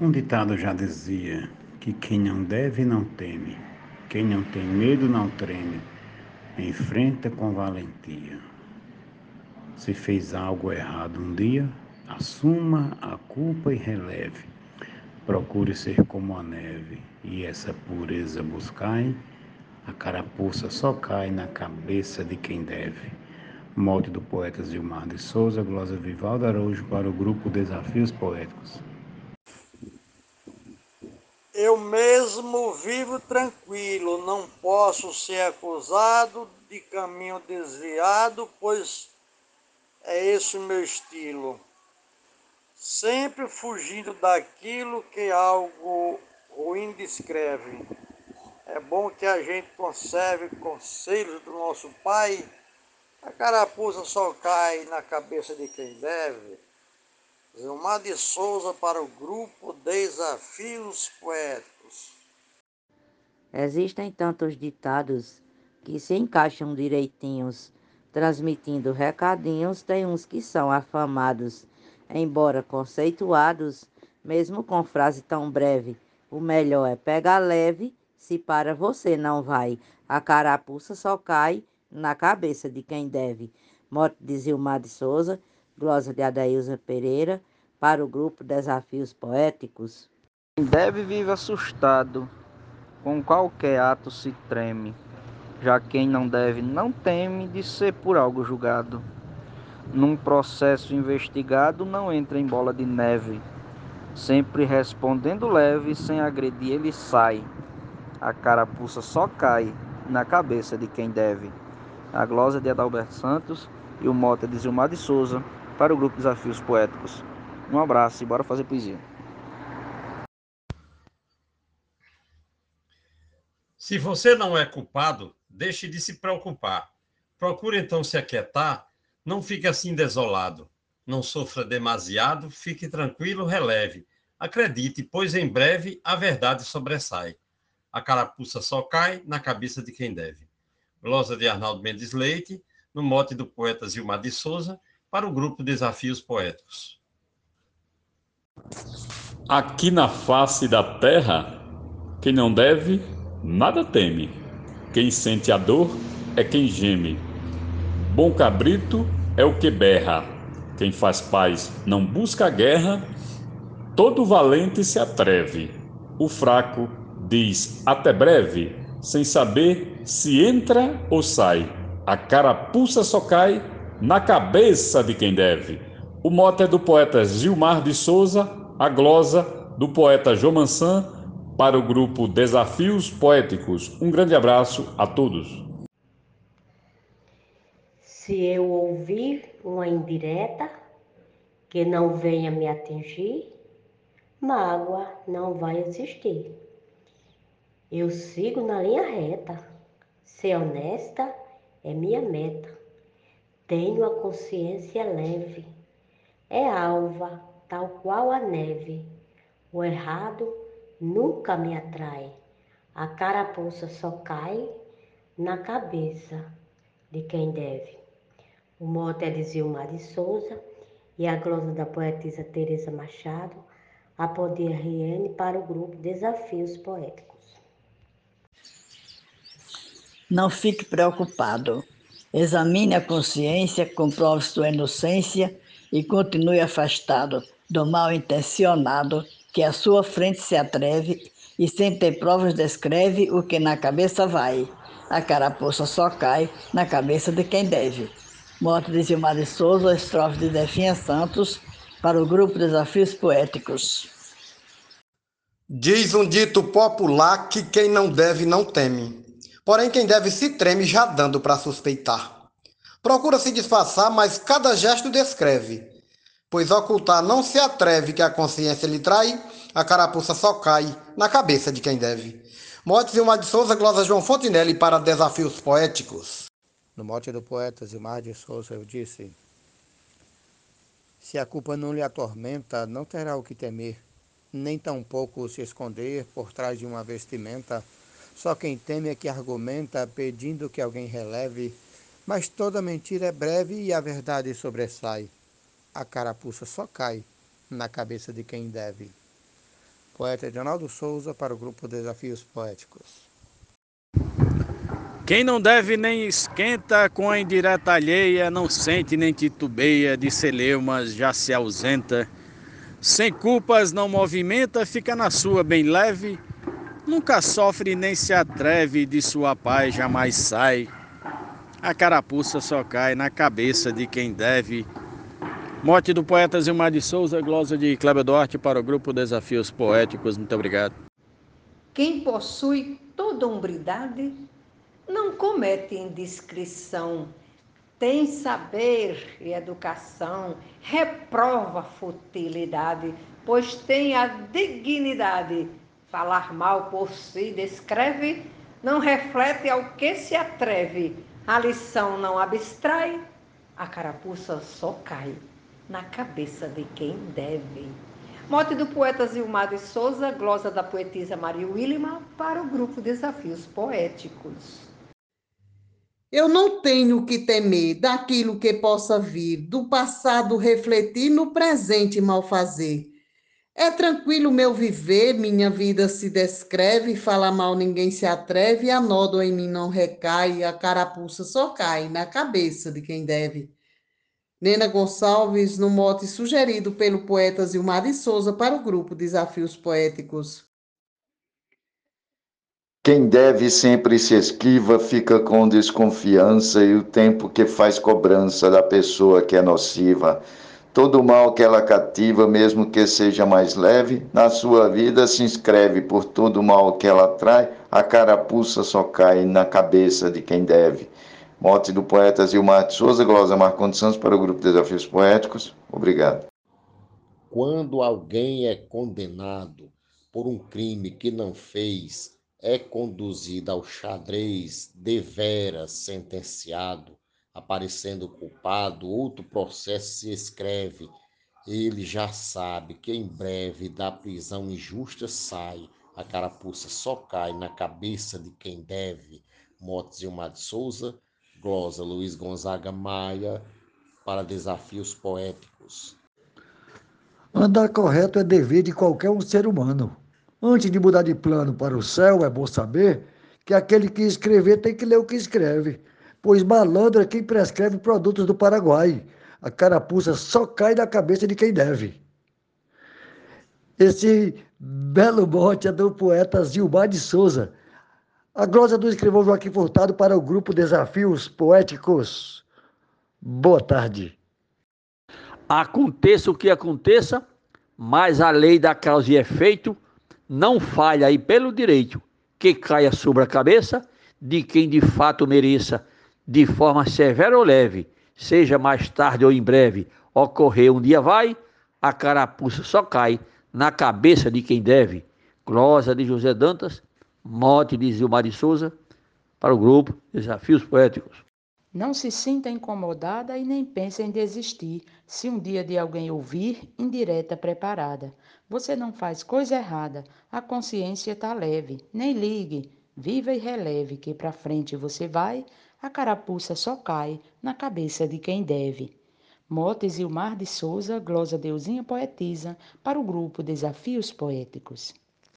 Um ditado já dizia que quem não deve não teme, quem não tem medo não treme, enfrenta com valentia. Se fez algo errado um dia, assuma a culpa e releve. Procure ser como a neve, e essa pureza buscai, a carapuça só cai na cabeça de quem deve. Mote do poeta Gilmar de Souza, glosa Vivaldo Araújo para o grupo Desafios Poéticos. Eu mesmo vivo tranquilo, não posso ser acusado de caminho desviado, pois é esse o meu estilo. Sempre fugindo daquilo que algo ruim descreve. É bom que a gente conserve conselhos do nosso Pai. A carapuça só cai na cabeça de quem deve. Zilmar de Souza para o grupo Desafios Poéticos. Existem tantos ditados que se encaixam direitinhos, transmitindo recadinhos, tem uns que são afamados, embora conceituados, mesmo com frase tão breve. O melhor é pegar leve, se para você não vai. A carapuça só cai na cabeça de quem deve. Mote de Zilmar de Souza, glosa de Adailza Pereira, para o grupo Desafios Poéticos. Quem deve vive assustado, com qualquer ato se treme, já quem não deve não teme de ser por algo julgado. Num processo investigado não entra em bola de neve, sempre respondendo leve, sem agredir ele sai. A carapuça só cai na cabeça de quem deve. A glosa de Adalberto Santos e o mote de Zilmar de Souza para o grupo Desafios Poéticos. Um abraço e bora fazer poesia. Se você não é culpado, deixe de se preocupar. Procure então se aquietar, não fique assim desolado. Não sofra demasiado, fique tranquilo, releve. Acredite, pois em breve a verdade sobressai. A carapuça só cai na cabeça de quem deve. Glosa de Arnaldo Mendes Leite, no mote do poeta Gilmar de Souza, para o grupo Desafios Poéticos. Aqui na face da terra, quem não deve, nada teme. Quem sente a dor é quem geme. Bom cabrito é o que berra. Quem faz paz não busca guerra. Todo valente se atreve. O fraco diz até breve, sem saber se entra ou sai. A carapuça só cai na cabeça de quem deve. O mote é do poeta Gilmar de Souza, a glosa do poeta João Mansan para o grupo Desafios Poéticos. Um grande abraço a todos. Se eu ouvir uma indireta que não venha me atingir, mágoa não vai existir. Eu sigo na linha reta. Ser honesta é minha meta. Tenho a consciência leve é alva, tal qual a neve. O errado nunca me atrai. A carapuça só cai na cabeça de quem deve. O mote é de Zilmar de Souza e a glosa da poetisa Teresa Machado, a Poder RN para o grupo Desafios Poéticos. Não fique preocupado. Examine a consciência, comprove sua inocência e continue afastado do mal intencionado que à sua frente se atreve e sem ter provas descreve o que na cabeça vai. A carapuça só cai na cabeça de quem deve. Morte de Gilmar de Souza, estrofe de Definha Santos, para o grupo Desafios Poéticos. Diz um dito popular que quem não deve não teme. Porém, quem deve se treme já dando para suspeitar. Procura se disfarçar, mas cada gesto descreve. Pois ocultar não se atreve que a consciência lhe trai, a carapuça só cai na cabeça de quem deve. Mote Zilmar de Souza, glosa João Fontinelli para Desafios Poéticos. No mote do poeta Zilmar de Souza eu disse: Se a culpa não lhe atormenta, não terá o que temer, nem tampouco se esconder por trás de uma vestimenta. Só quem teme é que argumenta, pedindo que alguém releve mas toda mentira é breve e a verdade sobressai. A carapuça só cai na cabeça de quem deve. Poeta Edinaldo Souza para o grupo Desafios Poéticos. Quem não deve nem esquenta com a indireta alheia, não sente nem titubeia, de celeumas já se ausenta. Sem culpas não movimenta, fica na sua bem leve, nunca sofre nem se atreve, de sua paz jamais sai. A carapuça só cai na cabeça de quem deve. Morte do poeta Zilmar de Souza, glosa de Kleber Duarte para o grupo Desafios Poéticos. Muito obrigado. Quem possui toda hombridade não comete indiscrição, tem saber e educação, reprova futilidade, pois tem a dignidade. Falar mal por si descreve, não reflete ao que se atreve. A lição não abstrai, a carapuça só cai na cabeça de quem deve. Mote do poeta Zilmar de Souza, glosa da poetisa Maria Willima, para o grupo Desafios Poéticos. Eu não tenho que temer daquilo que possa vir, do passado refletir, no presente mal fazer. É tranquilo meu viver, minha vida se descreve, fala mal ninguém se atreve, a nódoa em mim não recai, a carapuça só cai na cabeça de quem deve. Nena Gonçalves, no mote sugerido pelo poeta Zilmar de Souza para o grupo Desafios Poéticos. Quem deve sempre se esquiva fica com desconfiança e o tempo que faz cobrança da pessoa que é nociva. Todo mal que ela cativa, mesmo que seja mais leve, na sua vida se inscreve por todo mal que ela trai, a carapuça só cai na cabeça de quem deve. Mote do poeta Zilmar de Souza, Glosa Marcondes Santos para o Grupo Desafios Poéticos. Obrigado. Quando alguém é condenado por um crime que não fez, é conduzido ao xadrez deveras sentenciado, aparecendo culpado, outro processo se escreve. Ele já sabe que em breve da prisão injusta sai, a carapuça só cai na cabeça de quem deve. Motes Gilmar de Souza, glosa Luiz Gonzaga Maia, para desafios poéticos. Andar correto é dever de qualquer um ser humano. Antes de mudar de plano para o céu, é bom saber que aquele que escrever tem que ler o que escreve, pois malandro é quem prescreve produtos do Paraguai. A carapuça só cai na cabeça de quem deve. Esse belo mote é do poeta Zilmar de Souza. A glosa do escrivão Joaquim Furtado para o grupo Desafios Poéticos. Boa tarde. Aconteça o que aconteça, mas a lei da causa e efeito não falha aí pelo direito que caia sobre a cabeça de quem de fato mereça, de forma severa ou leve, seja mais tarde ou em breve, ocorrer um dia vai, a carapuça só cai na cabeça de quem deve. Glosa de José Dantas, mote de Zilmar de Souza, para o grupo Desafios Poéticos. Não se sinta incomodada e nem pense em desistir se um dia de alguém ouvir indireta preparada. Você não faz coisa errada, a consciência está leve. Nem ligue, viva e releve que para frente você vai, a carapuça só cai na cabeça de quem deve. Motes e o Mar de Souza, glosa Deusinha Poetisa, para o grupo Desafios Poéticos.